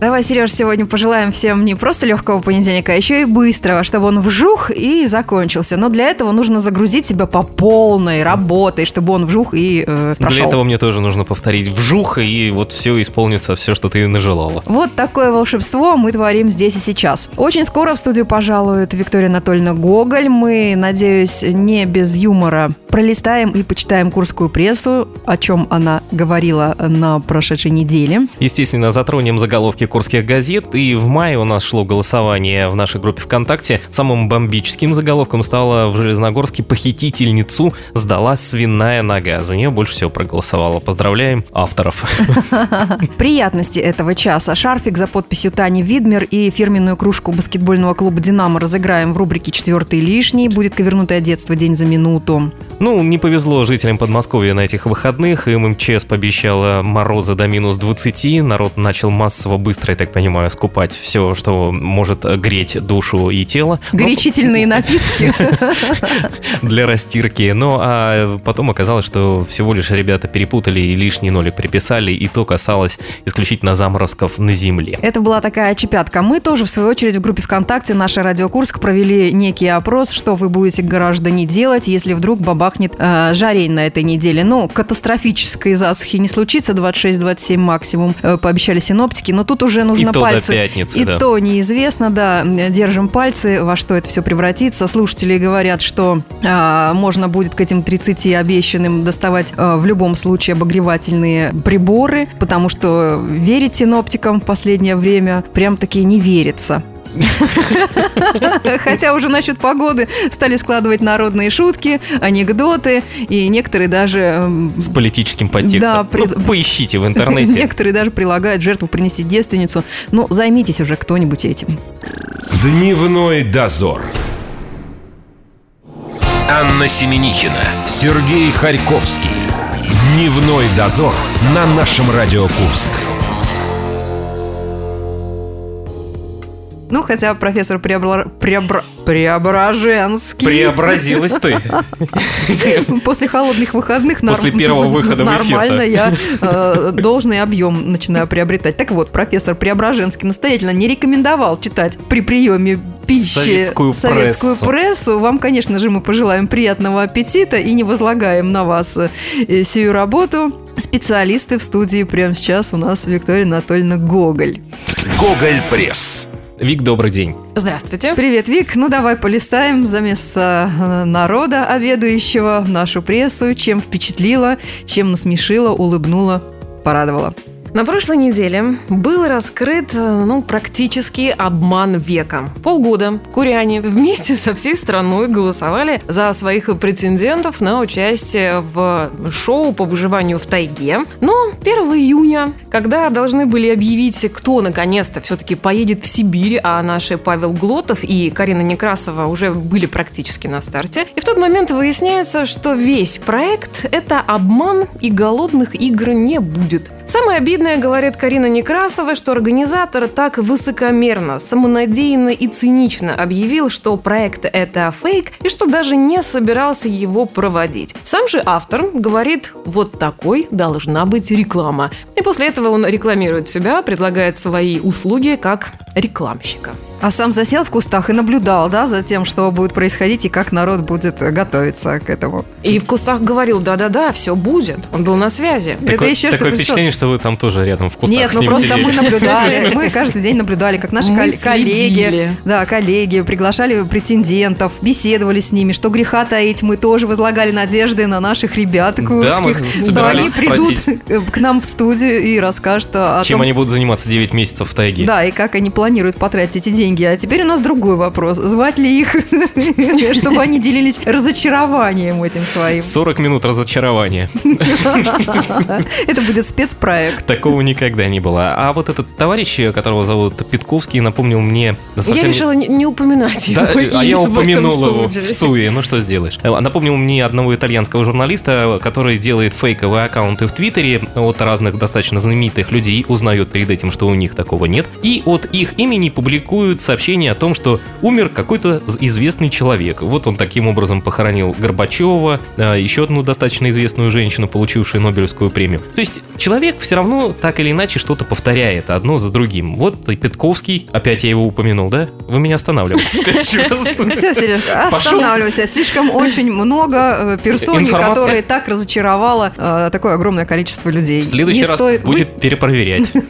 Давай, Сереж, сегодня пожелаем всем не просто легкого понедельника, а еще и быстрого, чтобы он вжух и закончился. Но для этого нужно загрузить себя по полной работой, чтобы он вжух и э, прошел. Для этого мне тоже нужно повторить вжух, и вот все исполнится, все, что ты нажелала. Вот такое волшебство мы творим здесь и сейчас. Очень скоро в студию пожалует Виктория Анатольевна Гоголь. Мы, надеюсь, не без юмора пролистаем и почитаем курскую прессу, о чем она говорила на прошедшей неделе. Естественно, затронем заголовки курских газет, и в мае у нас шло голосование в нашей группе ВКонтакте. Самым бомбическим заголовком стало в Железногорске похитительницу сдала свиная нога. За нее больше всего проголосовало. Поздравляем авторов. Приятности этого часа. Шарфик за подписью Тани Видмер и фирменную кружку баскетбольного клуба «Динамо» разыграем в рубрике «Четвертый лишний». Будет ковернутое детство день за минуту. Ну, не повезло жителям Подмосковья на этих выходных. Им МЧС пообещала мороза до минус 20. Народ начал массово быстро, я так понимаю, скупать все, что может греть душу и тело. Ну, Горячительные напитки. Для растирки. Ну, а потом оказалось, что всего лишь ребята перепутали и лишний нолик приписали, и то касалось исключительно заморозков на земле. Это была такая чепятка. Мы тоже, в свою очередь, в группе ВКонтакте «Наша Радио Курск» провели некий опрос, что вы будете, граждане, делать, если вдруг бабахнет э, жарень на этой неделе. Ну, катастрофической засухи не случится, 26-27 максимум, э, пообещали синоптики, но тут уже нужно И то пальцы. до пятницы, и да. то неизвестно, да. Держим пальцы, во что это все превратится. Слушатели говорят, что а, можно будет к этим 30 обещанным доставать а, в любом случае обогревательные приборы, потому что верить синоптикам в последнее время прям-таки не верится. Хотя уже насчет погоды стали складывать народные шутки, анекдоты, и некоторые даже... эм, С политическим подтекстом. Да, Ну, пред- поищите в интернете. Некоторые даже прилагают жертву принести девственницу. Ну, займитесь уже кто-нибудь этим. Дневной дозор. Анна Семенихина, Сергей Харьковский. Дневной дозор на нашем Радио Курск. Ну, хотя профессор Преобра- Преобра- Преображенский... Преобразилась ты. После холодных выходных норм- После первого выхода нормально я э, должный объем начинаю приобретать. Так вот, профессор Преображенский настоятельно не рекомендовал читать при приеме пищи Советскую советскую прессу. прессу. Вам, конечно же, мы пожелаем приятного аппетита и не возлагаем на вас э, сию работу. Специалисты в студии прямо сейчас у нас Виктория Анатольевна Гоголь. Гоголь Пресс. Вик, добрый день. Здравствуйте. Привет, Вик. Ну, давай полистаем за место э, народа, обедающего нашу прессу, чем впечатлила, чем насмешила, улыбнула, порадовала. На прошлой неделе был раскрыт, э, ну, практически обман века. Полгода куряне вместе со всей страной голосовали за своих претендентов на участие в шоу по выживанию в тайге. Но 1 июня, когда должны были объявить, кто наконец-то все-таки поедет в Сибирь, а наши Павел Глотов и Карина Некрасова уже были практически на старте, и в тот момент выясняется, что весь проект – это обман и голодных игр не будет. Самое обидное, говорит Карина Некрасова, что организатор так высокомерно, самонадеянно и цинично объявил, что проект – это фейк, и что даже не собирался его проводить. Сам же автор говорит, вот такой должна быть реклама. И после этого он рекламирует себя, предлагает свои услуги как рекламщика. А сам засел в кустах и наблюдал, да, за тем, что будет происходить и как народ будет готовиться к этому. И в кустах говорил, да-да-да, все будет. Он был на связи. Это Такое, еще такое что- впечатление, что вы там тоже рядом в кустах Нет, с ну ним просто сидели. мы наблюдали, мы каждый день наблюдали, как наши Мы кол- коллеги, следили. да, коллеги приглашали претендентов, беседовали с ними, что греха таить, мы тоже возлагали надежды на наших ребят Да, мы курских, что собирались они придут к нам в студию и расскажут о Чем том, они будут заниматься 9 месяцев в тайге? да, и как они планируют потратить эти деньги. А теперь у нас другой вопрос. Звать ли их, чтобы они делились разочарованием этим своим? 40 минут разочарования. Это будет спецпроект. Такого никогда не было. А вот этот товарищ, которого зовут Питковский, напомнил мне... Я решила не, упоминать его а я упомянул его в суе, ну что сделаешь. Э, Напомнил мне одного итальянского журналиста, который делает фейковые аккаунты в Твиттере от разных достаточно знаменитых людей, узнает перед этим, что у них такого нет, и от их имени публикуют публикуют сообщение о том, что умер какой-то известный человек. Вот он таким образом похоронил Горбачева, а, еще одну достаточно известную женщину, получившую Нобелевскую премию. То есть человек все равно так или иначе что-то повторяет одно за другим. Вот и Петковский, опять я его упомянул, да? Вы меня останавливаете. Все, Сереж, останавливайся. Слишком очень много э, персон, которые так разочаровало э, такое огромное количество людей. В следующий раз будет перепроверять.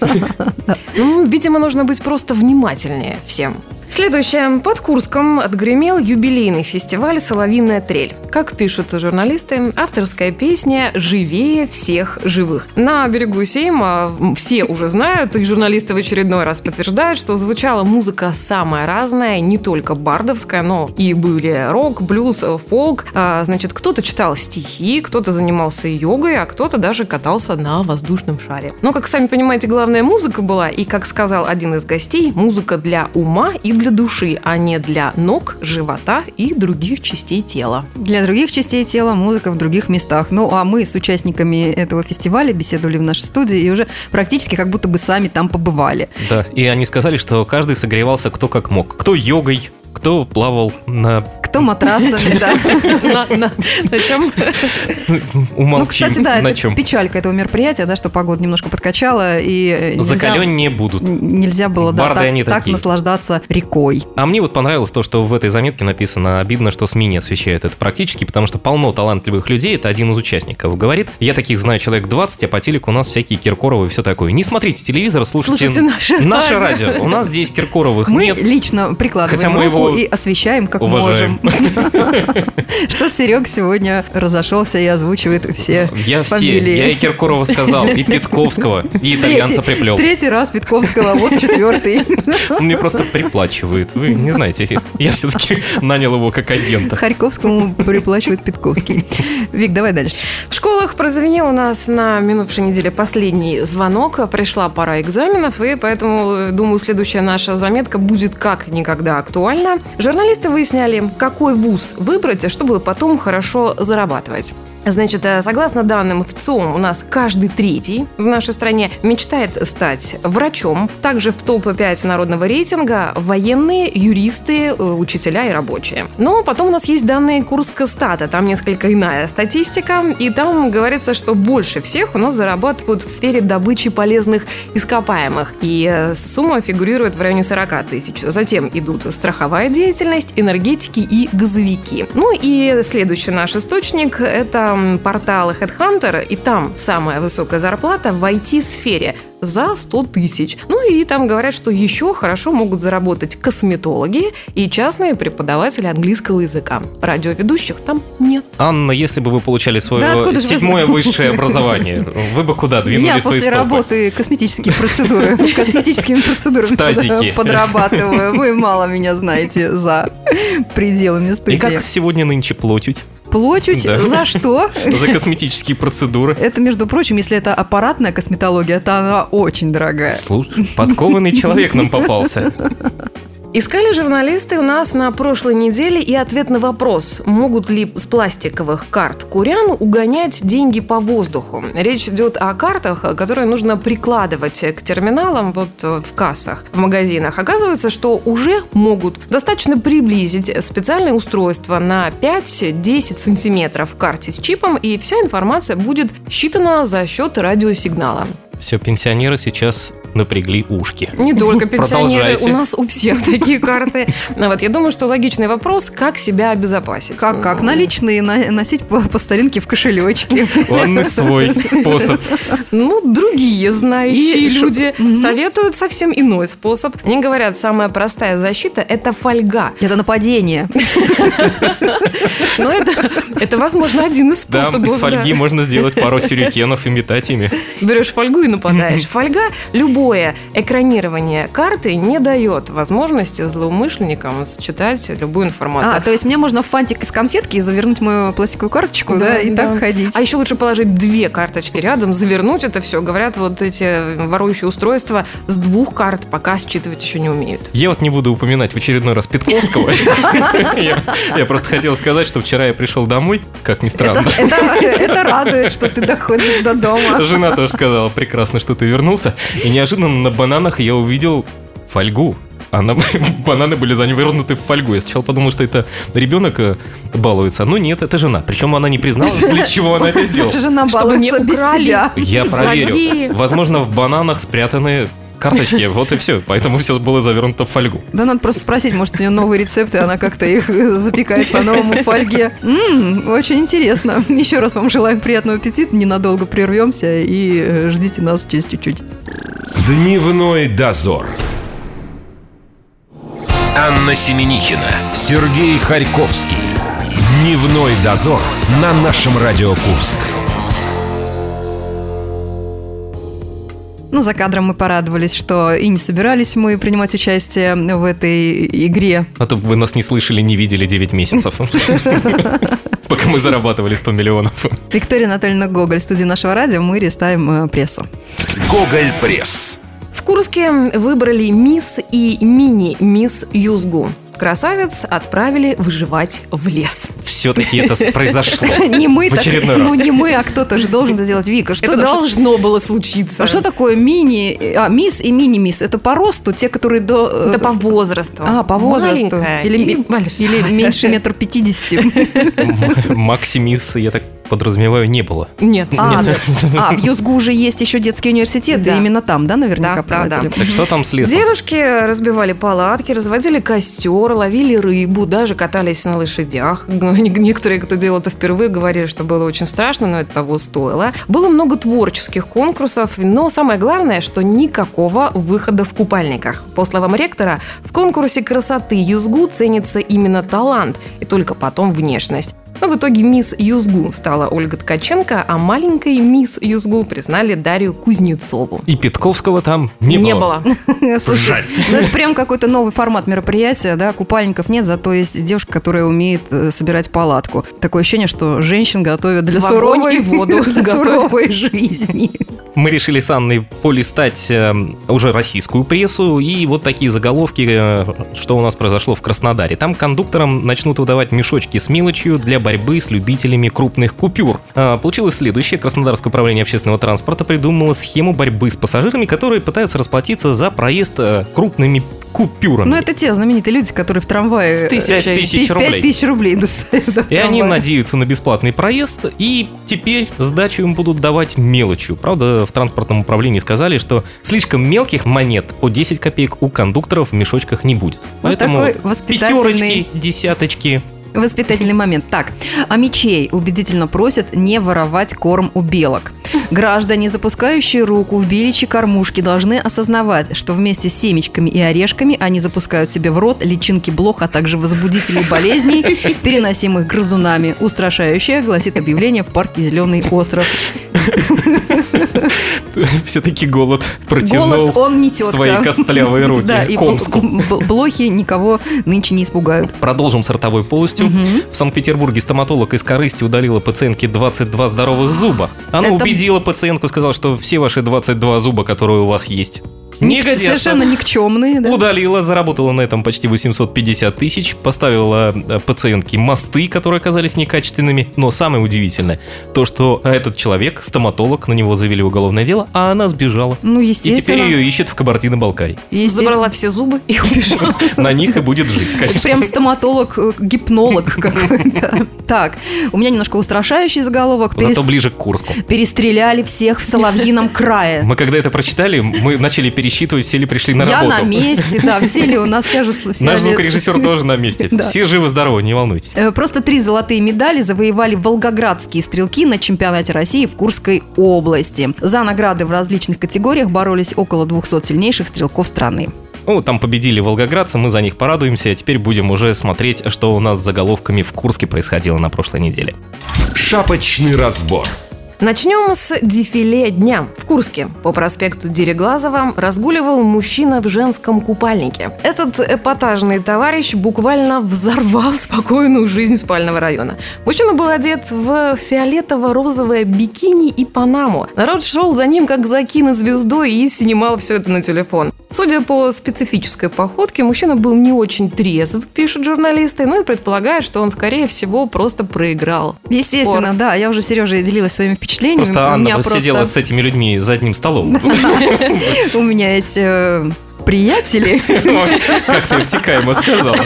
Ну, видимо, нужно быть просто внимательнее всем. Следующее. Под Курском отгремел юбилейный фестиваль «Соловиная трель». Как пишут журналисты, авторская песня «Живее всех живых». На берегу Сейма все уже знают, и журналисты в очередной раз подтверждают, что звучала музыка самая разная, не только бардовская, но и были рок, блюз, фолк. А, значит, кто-то читал стихи, кто-то занимался йогой, а кто-то даже катался на воздушном шаре. Но, как сами понимаете, главная музыка была, и, как сказал один из гостей, музыка для ума и для души, а не для ног, живота и других частей тела. Для других частей тела музыка в других местах. Ну, а мы с участниками этого фестиваля беседовали в нашей студии и уже практически как будто бы сами там побывали. Да, и они сказали, что каждый согревался кто как мог. Кто йогой, кто плавал на кто матрасами, да. На чем? Ну, кстати, да, это печалька этого мероприятия, да, что погода немножко подкачала, и Закален не будут. Нельзя было, да, так наслаждаться рекой. А мне вот понравилось то, что в этой заметке написано, обидно, что СМИ не освещают это практически, потому что полно талантливых людей, это один из участников говорит, я таких знаю человек 20, а по телеку у нас всякие Киркоровы и все такое. Не смотрите телевизор, слушайте, слушайте наше, радио. У нас здесь Киркоровых мы нет. Мы лично прикладываем Хотя мы руку его и освещаем как уважаем. можем. Что Серег сегодня разошелся и озвучивает все Я все. Я и Киркорова сказал, и Петковского, и итальянца приплел. Третий раз Петковского, вот четвертый. Он мне просто приплачивает. Вы не знаете, я все-таки нанял его как агента. Харьковскому приплачивает Петковский. Вик, давай дальше. В школах прозвенел у нас на минувшей неделе последний звонок. Пришла пора экзаменов, и поэтому, думаю, следующая наша заметка будет как никогда актуальна. Журналисты выясняли, как какой вуз выбрать, чтобы потом хорошо зарабатывать. Значит, э, согласно данным ВЦИОМ, у нас каждый третий в нашей стране мечтает стать врачом. Также в топ-5 народного рейтинга военные, юристы, э, учителя и рабочие. Но потом у нас есть данные Курска-стата, там несколько иная статистика, и там говорится, что больше всех у нас зарабатывают в сфере добычи полезных ископаемых, и э, сумма фигурирует в районе 40 тысяч. Затем идут страховая деятельность, энергетики и газовики. Ну и следующий наш источник – это портала Headhunter, и там самая высокая зарплата в IT-сфере за 100 тысяч. Ну и там говорят, что еще хорошо могут заработать косметологи и частные преподаватели английского языка. Радиоведущих там нет. Анна, если бы вы получали свое да, седьмое высшее образование, вы бы куда двинули Я свои после работы косметические процедуры, косметическими процедурами подрабатываю. Вы мало меня знаете за пределами студии. И как сегодня нынче платить? Платить да. за что? За косметические процедуры. Это, между прочим, если это аппаратная косметология, то она очень дорогая. Слушай, подкованный человек нам попался. Искали журналисты у нас на прошлой неделе и ответ на вопрос, могут ли с пластиковых карт курян угонять деньги по воздуху. Речь идет о картах, которые нужно прикладывать к терминалам вот э, в кассах, в магазинах. Оказывается, что уже могут достаточно приблизить специальное устройство на 5-10 сантиметров к карте с чипом, и вся информация будет считана за счет радиосигнала. Все, пенсионеры сейчас напрягли ушки. Не только пенсионеры, у нас у всех такие карты. Ну вот я думаю, что логичный вопрос, как себя обезопасить. Как, как? Наличные носить по, по старинке в кошелечке. Ладно, свой способ. Ну, другие знающие И люди советуют совсем иной способ. Они говорят, самая простая защита – это фольга. Это нападение. Но это, это, возможно, один из способов. Да, из фольги можно сделать пару сюрикенов и метать ими. Берешь фольгу и нападаешь. Фольга любой любое экранирование карты не дает возможности злоумышленникам считать любую информацию. А, то есть мне можно в фантик из конфетки завернуть мою пластиковую карточку, да, да и да. так ходить. А еще лучше положить две карточки рядом, завернуть это все. Говорят, вот эти ворующие устройства с двух карт пока считывать еще не умеют. Я вот не буду упоминать в очередной раз Петковского. Я просто хотел сказать, что вчера я пришел домой, как ни странно. Это радует, что ты доходишь до дома. Жена тоже сказала, прекрасно, что ты вернулся. И неожиданно неожиданно на бананах я увидел фольгу. а на- бананы были завернуты в фольгу. Я сначала подумал, что это ребенок э, балуется. Но нет, это жена. Причем она не призналась, для чего она это сделала. Жена Чтобы не балуется украли. Я проверю. Возможно, в бананах спрятаны карточки. Вот и все. Поэтому все было завернуто в фольгу. Да надо просто спросить, может, у нее новые рецепты, она как-то их запекает по-новому в фольге. М, очень интересно. Еще раз вам желаем приятного аппетита, ненадолго прервемся и э, ждите нас через чуть-чуть. Дневной дозор. Анна Семенихина, Сергей Харьковский. Дневной дозор на нашем Радио Курск. Ну, за кадром мы порадовались, что и не собирались мы принимать участие в этой игре. А то вы нас не слышали, не видели 9 месяцев. Пока мы зарабатывали 100 миллионов. Виктория Анатольевна Гоголь, в студии нашего радио, мы ставим э, прессу. Гоголь Пресс. В Курске выбрали мисс и мини-мисс Юзгу. Красавец отправили выживать в лес. Все-таки это произошло. Не мы, В очередной ну раз. не мы, а кто-то же должен это сделать. Вика, что это должно было случиться. А что такое мини, а мисс и мини-мисс? Это по росту, те, которые до... э, Это по возрасту. А, по возрасту. Или, меньше метр пятидесяти. М- Максимис, я так подразумеваю, не было. Нет. А, нет. а, в Юзгу уже есть еще детский университет, Да. и именно там, да, наверняка Да, да, да. проводили? Так что там с лесом? Девушки разбивали палатки, разводили костер, ловили рыбу, даже катались на лошадях. Некоторые, кто делал это впервые, говорили, что было очень страшно, но это того стоило. Было много творческих конкурсов, но самое главное, что никакого выхода в купальниках. По словам ректора, в конкурсе красоты Юзгу ценится именно талант и только потом внешность. Но в итоге мисс Юзгу стала Ольга Ткаченко, а маленькой мисс Юзгу признали Дарью Кузнецову. И Питковского там не, было. Слушай, Жаль. ну это прям какой-то новый формат мероприятия, да, купальников нет, зато есть девушка, которая умеет э, собирать палатку. Такое ощущение, что женщин готовят для В суровой, и воду для суровой жизни. Мы решили с Анной полистать э, уже российскую прессу, и вот такие заголовки, э, что у нас произошло в Краснодаре. Там кондукторам начнут выдавать мешочки с мелочью для борьбы с любителями крупных купюр. А, Получилось следующее. Краснодарское управление общественного транспорта придумало схему борьбы с пассажирами, которые пытаются расплатиться за проезд э, крупными купюрами. Ну, это те знаменитые люди, которые в трамвае... С э, тысячей. Пять тысяч пять рублей. тысяч рублей достают. И они надеются на бесплатный проезд, и теперь сдачу им будут давать мелочью. Правда, в транспортном управлении сказали, что слишком мелких монет по 10 копеек у кондукторов в мешочках не будет. Поэтому такой воспитательный- пятерочки, десяточки. Воспитательный момент. Так, а мечей убедительно просят не воровать корм у белок. Граждане, запускающие руку в беличьи кормушки, должны осознавать, что вместе с семечками и орешками они запускают себе в рот личинки блох, а также возбудителей болезней, переносимых грызунами. Устрашающее, гласит объявление в парке «Зеленый остров». Все-таки голод протянул Голод, он не тетка. свои костлявые руки Да, и к Омску. бл- бл- блохи никого нынче не испугают. Продолжим сортовой полостью. В Санкт-Петербурге стоматолог из корысти удалила пациентке 22 здоровых зуба. Она Это- убедила пациентку, сказала, что все ваши 22 зуба, которые у вас есть, не Ник- годятся. Совершенно никчемные, да? Удалила, заработала на этом почти 850 тысяч, поставила э, пациентке мосты, которые оказались некачественными. Но самое удивительное, то, что этот человек, стоматолог, на него завели уголовное дело, а она сбежала. Ну, И теперь естественно. ее ищет в Кабардино-Балкарии. естественно. Забрала все зубы и убежала. На них и будет жить, конечно. Прям стоматолог, э, гипнолог какой-то. Так, у меня немножко устрашающий заголовок. Зато ближе к Курску. Перестреляли всех в Соловьином крае. Мы когда это прочитали, мы начали пересчитывать, все ли пришли на Я работу. на месте, да, все ли у нас вся же... вся Наш звукорежиссер тоже на месте. Да. Все живы-здоровы, не волнуйтесь. Э, Просто три золотые медали завоевали волгоградские стрелки на чемпионате России в Курской области. За награды в различных категориях боролись около 200 сильнейших стрелков страны. Ну, там победили волгоградцы, мы за них порадуемся, а теперь будем уже смотреть, что у нас с заголовками в Курске происходило на прошлой неделе. Шапочный разбор. Начнем с дефиле дня. В Курске по проспекту Дереглазова разгуливал мужчина в женском купальнике. Этот эпатажный товарищ буквально взорвал спокойную жизнь спального района. Мужчина был одет в фиолетово-розовое бикини и панаму. Народ шел за ним как за кинозвездой и снимал все это на телефон. Судя по специфической походке, мужчина был не очень трезв, пишут журналисты, ну и предполагают, что он, скорее всего, просто проиграл. Естественно, Спор. да, я уже Сережа делилась своими впечатлениями. Просто Анна вот сидела просто- с этими людьми за одним столом. У меня есть э, приятели, Как ты обтекаемо сказала.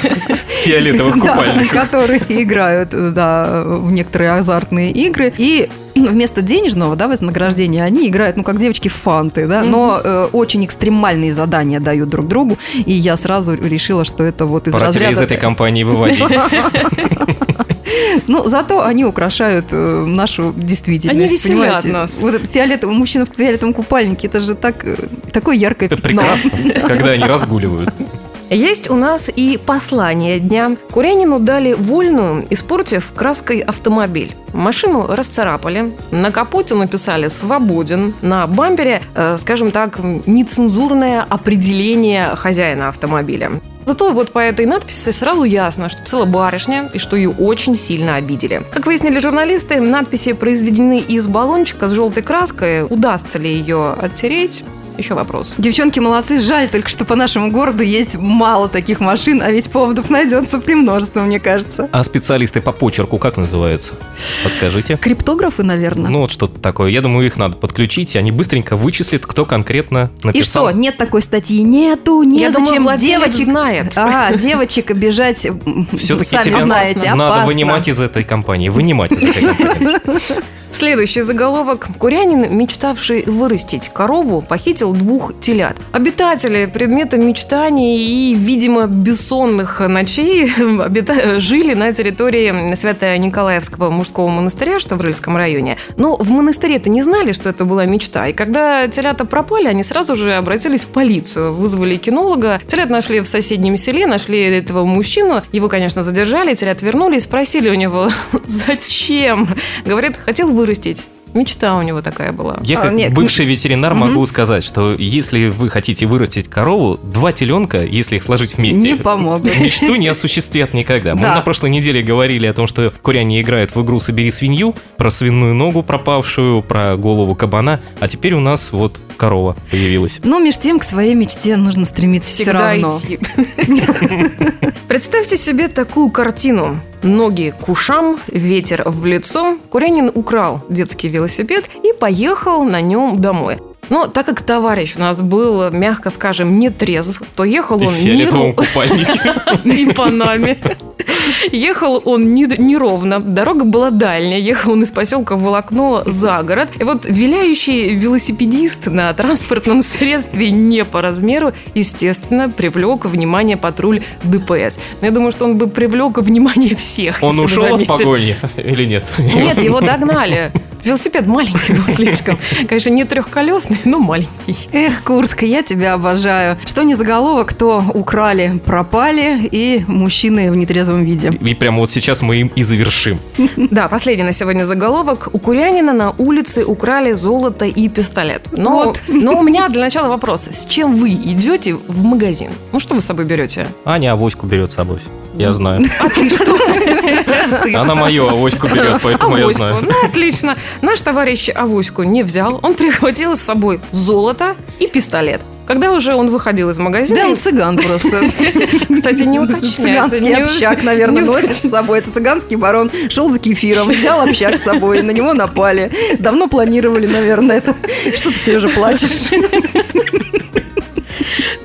Фиолетовых да, купальниках. которые играют да, в некоторые азартные игры. И вместо денежного да, вознаграждения они играют, ну, как девочки фанты, да, но э, очень экстремальные задания дают друг другу. И я сразу решила, что это вот из Пора разряда... из этой компании выводить. Ну, зато они украшают э, нашу действительность. Они веселят понимаете? нас. Вот этот фиолетовый мужчина в фиолетовом купальнике, это же так, э, такое яркое Это пятно. прекрасно, когда они разгуливают. Есть у нас и послание дня. Курянину дали вольную, испортив краской автомобиль. Машину расцарапали, на капоте написали «свободен», на бампере, э, скажем так, нецензурное определение хозяина автомобиля. Зато вот по этой надписи сразу ясно, что писала барышня и что ее очень сильно обидели. Как выяснили журналисты, надписи произведены из баллончика с желтой краской. Удастся ли ее оттереть? Еще вопрос. Девчонки молодцы, жаль только, что по нашему городу есть мало таких машин, а ведь поводов найдется премножество, мне кажется. А специалисты по почерку как называются? Подскажите. Криптографы, наверное. Ну вот что-то такое. Я думаю, их надо подключить, и они быстренько вычислят, кто конкретно И написал. что, нет такой статьи? Нету, Я думаю, незачем владелец девочек... знает. А, девочек обижать, Все-таки сами знаете, надо опасно. вынимать из этой компании. Вынимать из этой компании. Следующий заголовок. Курянин, мечтавший вырастить корову, похитил двух телят. Обитатели предмета мечтаний и, видимо, бессонных ночей обита- жили на территории Свято-Николаевского мужского монастыря, что в Рыльском районе. Но в монастыре-то не знали, что это была мечта. И когда телята пропали, они сразу же обратились в полицию, вызвали кинолога. Телят нашли в соседнем селе, нашли этого мужчину. Его, конечно, задержали, телят вернули и спросили у него, зачем? Говорит, хотел вырастить. Мечта у него такая была. Я А, как нет, бывший ветеринар могу сказать, что если вы хотите вырастить корову, два теленка, если их сложить вместе, Не помогут. мечту не осуществят никогда. Мы Да. на прошлой неделе говорили о том, что куряне играют в игру «Собери свинью», про свиную ногу пропавшую, про голову кабана, а теперь у нас вот корова появилась. Но меж тем к своей мечте нужно стремиться все Всегда равно. идти. Представьте себе такую картину. Ноги к ушам, ветер в лицо. Курянин украл детский велосипед и поехал на нем домой. Но так как товарищ у нас был, мягко скажем, не трезв, то ехал он в не и Панаме. Ехал он не- неровно, дорога была дальняя, ехал он из поселка Волокно за город. И вот виляющий велосипедист на транспортном средстве не по размеру, естественно, привлек внимание патруль ДПС. Но я думаю, что он бы привлек внимание всех. Он ушел от погони или нет? Нет, его догнали. Велосипед маленький был слишком. Конечно, не трехколесный, но маленький. Эх, Курска, я тебя обожаю. Что не заголовок, то украли, пропали и мужчины в нетрезвом виде. И прямо вот сейчас мы им и завершим. Да, последний на сегодня заголовок. У Курянина на улице украли золото и пистолет. Но, Вот. но у меня для начала вопрос. С чем вы идете в магазин? Ну, что вы с собой берете? Аня авоську берет с собой. Я знаю. А ты что? Она мою авоську берет, поэтому я знаю. Ну, отлично. Наш товарищ авоську не взял. Он прихватил с собой золото и пистолет. Когда уже он выходил из магазина... Да, он цыган просто. Кстати, не уточняется. Цыганский общак, наверное, носит с собой. Это цыганский барон. Шел за кефиром, взял общак с собой, на него напали. Давно планировали, наверное, это. Что ты, Сережа, плачешь?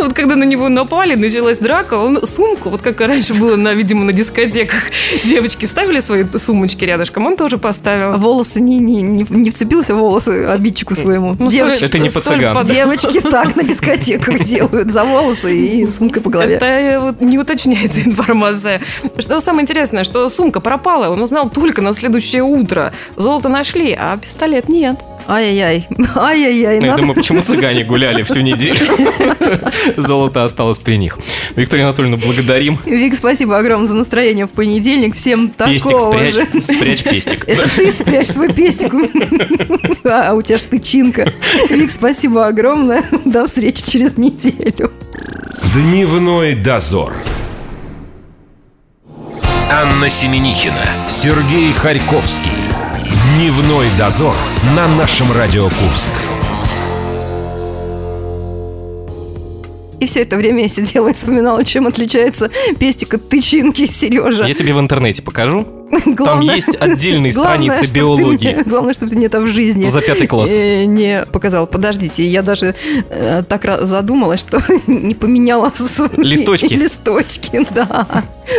Вот когда на него напали, началась драка, он сумку, вот как раньше было, на, видимо, на дискотеках, девочки ставили свои сумочки рядышком, он тоже поставил. Волосы не, не, не, не вцепился в волосы обидчику своему. Ну, Девочки, Это не по-цыгански. под- девочки так на дискотеках делают за волосы и сумкой по голове. Это э, вот не уточняется информация. Что самое интересное, что сумка пропала, он узнал только на следующее утро. Золото нашли, а пистолет нет. Ай-яй-яй. Ай-яй-яй. Ну, Я думаю, почему цыгане гуляли всю неделю? Золото осталось при них. Виктория Анатольевна, благодарим. Вик, спасибо огромное за настроение в понедельник. Всем Пестик такого же. спрячь, спрячь пестик. Это ты спрячь свой пестик. А у тебя ж тычинка. Вик, спасибо огромное. До встречи через неделю. Дневной дозор. Анна Семенихина, Сергей Харьковский. Дневной дозор на нашем Радио Курск. И все это время я сидела и вспоминала, чем отличается пестик от тычинки, Сережа. Я тебе в интернете покажу. Там есть отдельные страницы чтобы ты биологии. мне- главное, чтобы ты мне это в жизни За пятый класс. э, не показал. Подождите, я даже э, так задумалась, что не поменяла свои Листочки. Листочки, да.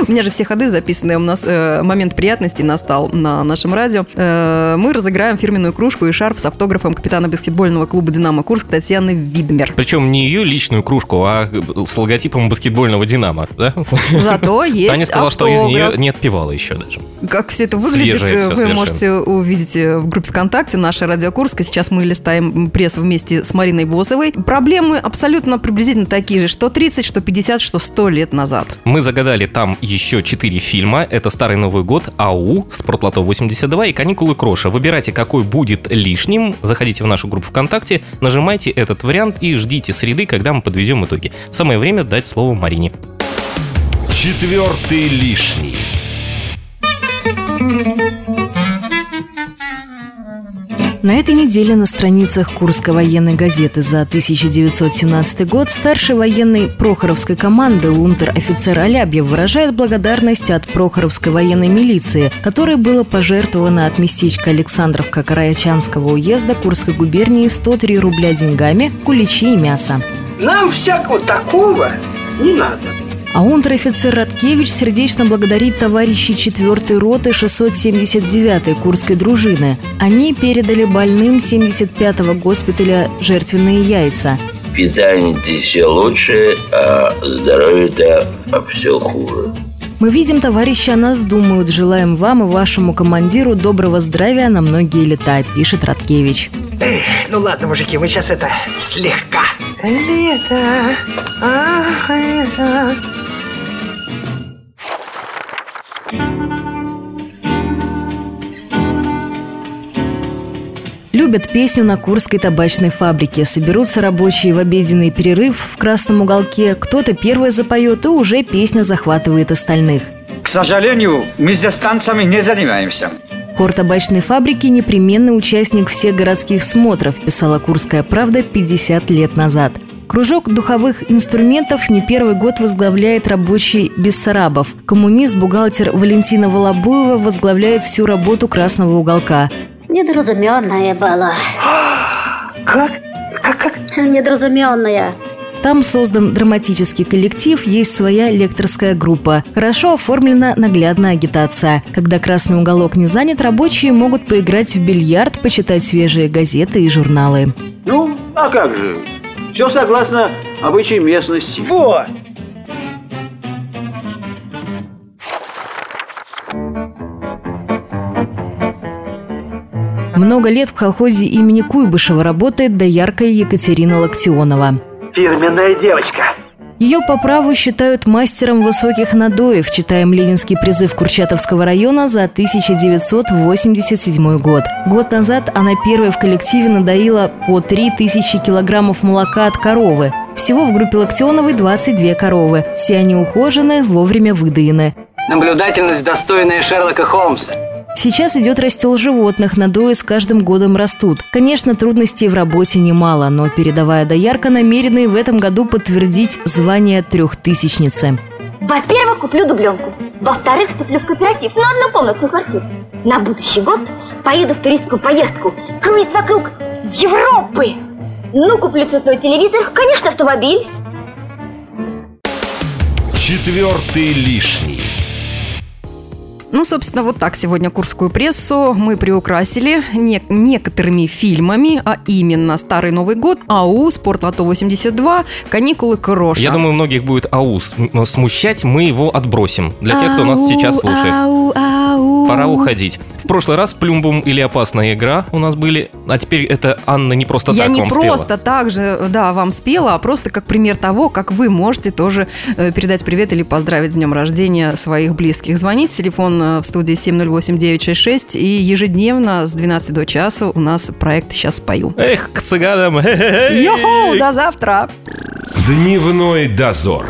У меня же все ходы записаны. У нас э, момент приятности настал на нашем радио. Э, мы разыграем фирменную кружку и шарф с автографом капитана баскетбольного клуба «Динамо Курск» Татьяны Видмер. Причем не ее личную кружку, а с логотипом баскетбольного «Динамо». Да? Зато есть Таня сказала, что из нее не отпевала еще даже. Как все это выглядит, Свежее э, всё вы совершенно. можете увидеть э, в группе ВКонтакте «Наша Радио Курска». Сейчас мы листаем пресс вместе с Мариной Босовой. Проблемы абсолютно приблизительно такие же, что 30, что 50, что 100 лет назад. Мы загадали там еще четыре фильма. Это «Старый Новый год», «АУ», «Спортлото 82» и «Каникулы Кроша». Выбирайте, какой будет лишним. Заходите в нашу группу ВКонтакте, нажимайте этот вариант и ждите среды, когда мы подведем итоги. Самое время дать слово Марине. Четвертый лишний. На этой неделе на страницах Курской военной газеты за 1917 год старший военный Прохоровской команды унтер-офицер Алябьев выражает благодарность от Прохоровской военной милиции, которой было пожертвовано от местечка Александровка Караячанского уезда Курской губернии 103 рубля деньгами, куличи и мясо. Нам всякого такого не надо. А унтер-офицер Радкевич сердечно благодарит товарищей 4-й роты 679-й Курской дружины. Они передали больным 75-го госпиталя жертвенные яйца. Питание-то все лучше, а здоровье-то все хуже. Мы видим, товарищи о нас думают. Желаем вам и вашему командиру доброго здравия на многие лета, пишет Радкевич. Эх, ну ладно, мужики, мы сейчас это слегка. Лето, ах, лето. Любят песню на Курской табачной фабрике. Соберутся рабочие в обеденный перерыв в красном уголке. Кто-то первый запоет, и уже песня захватывает остальных. К сожалению, мы здесь танцами не занимаемся. Хор табачной фабрики – непременный участник всех городских смотров, писала «Курская правда» 50 лет назад. Кружок духовых инструментов не первый год возглавляет рабочий Бессарабов. Коммунист-бухгалтер Валентина Волобуева возглавляет всю работу «Красного уголка». Недоразуменная была. Как? Как, как? Недоразуменная. Там создан драматический коллектив, есть своя лекторская группа. Хорошо оформлена наглядная агитация. Когда красный уголок не занят, рабочие могут поиграть в бильярд, почитать свежие газеты и журналы. Ну, а как же? Все согласно обычаям местности. Вот. Много лет в колхозе имени Куйбышева работает дояркая Екатерина Локтионова. Фирменная девочка. Ее по праву считают мастером высоких надоев, читаем ленинский призыв Курчатовского района за 1987 год. Год назад она первой в коллективе надоила по 3000 килограммов молока от коровы. Всего в группе Локтионовой 22 коровы. Все они ухожены, вовремя выдаены. Наблюдательность, достойная Шерлока Холмса. Сейчас идет растел животных, надои с каждым годом растут. Конечно, трудностей в работе немало, но передовая доярка намерена и в этом году подтвердить звание трехтысячницы. Во-первых, куплю дубленку. Во-вторых, вступлю в кооператив на однокомнатную квартиру. На будущий год поеду в туристскую поездку. Круиз вокруг Европы. Ну, куплю цветной телевизор, конечно, автомобиль. Четвертый лишний. Ну, собственно, вот так сегодня курскую прессу мы приукрасили не- некоторыми фильмами, а именно «Старый Новый год», «АУ», «Спортлото-82», «Каникулы Кроша». Я думаю, многих будет АУ см- смущать, мы его отбросим. Для тех, кто нас сейчас слушает. ау, ау. Пора уходить. В прошлый раз Плюмбум или опасная игра у нас были, а теперь это Анна не просто Я так не вам просто спела. так же, да, вам спела, а просто как пример того, как вы можете тоже э, передать привет или поздравить с днем рождения своих близких. Звонить, телефон э, в студии 708-966, и ежедневно с 12 до часа у нас проект «Сейчас спою». Эх, к цыганам. Йоху, до завтра! Дневной дозор.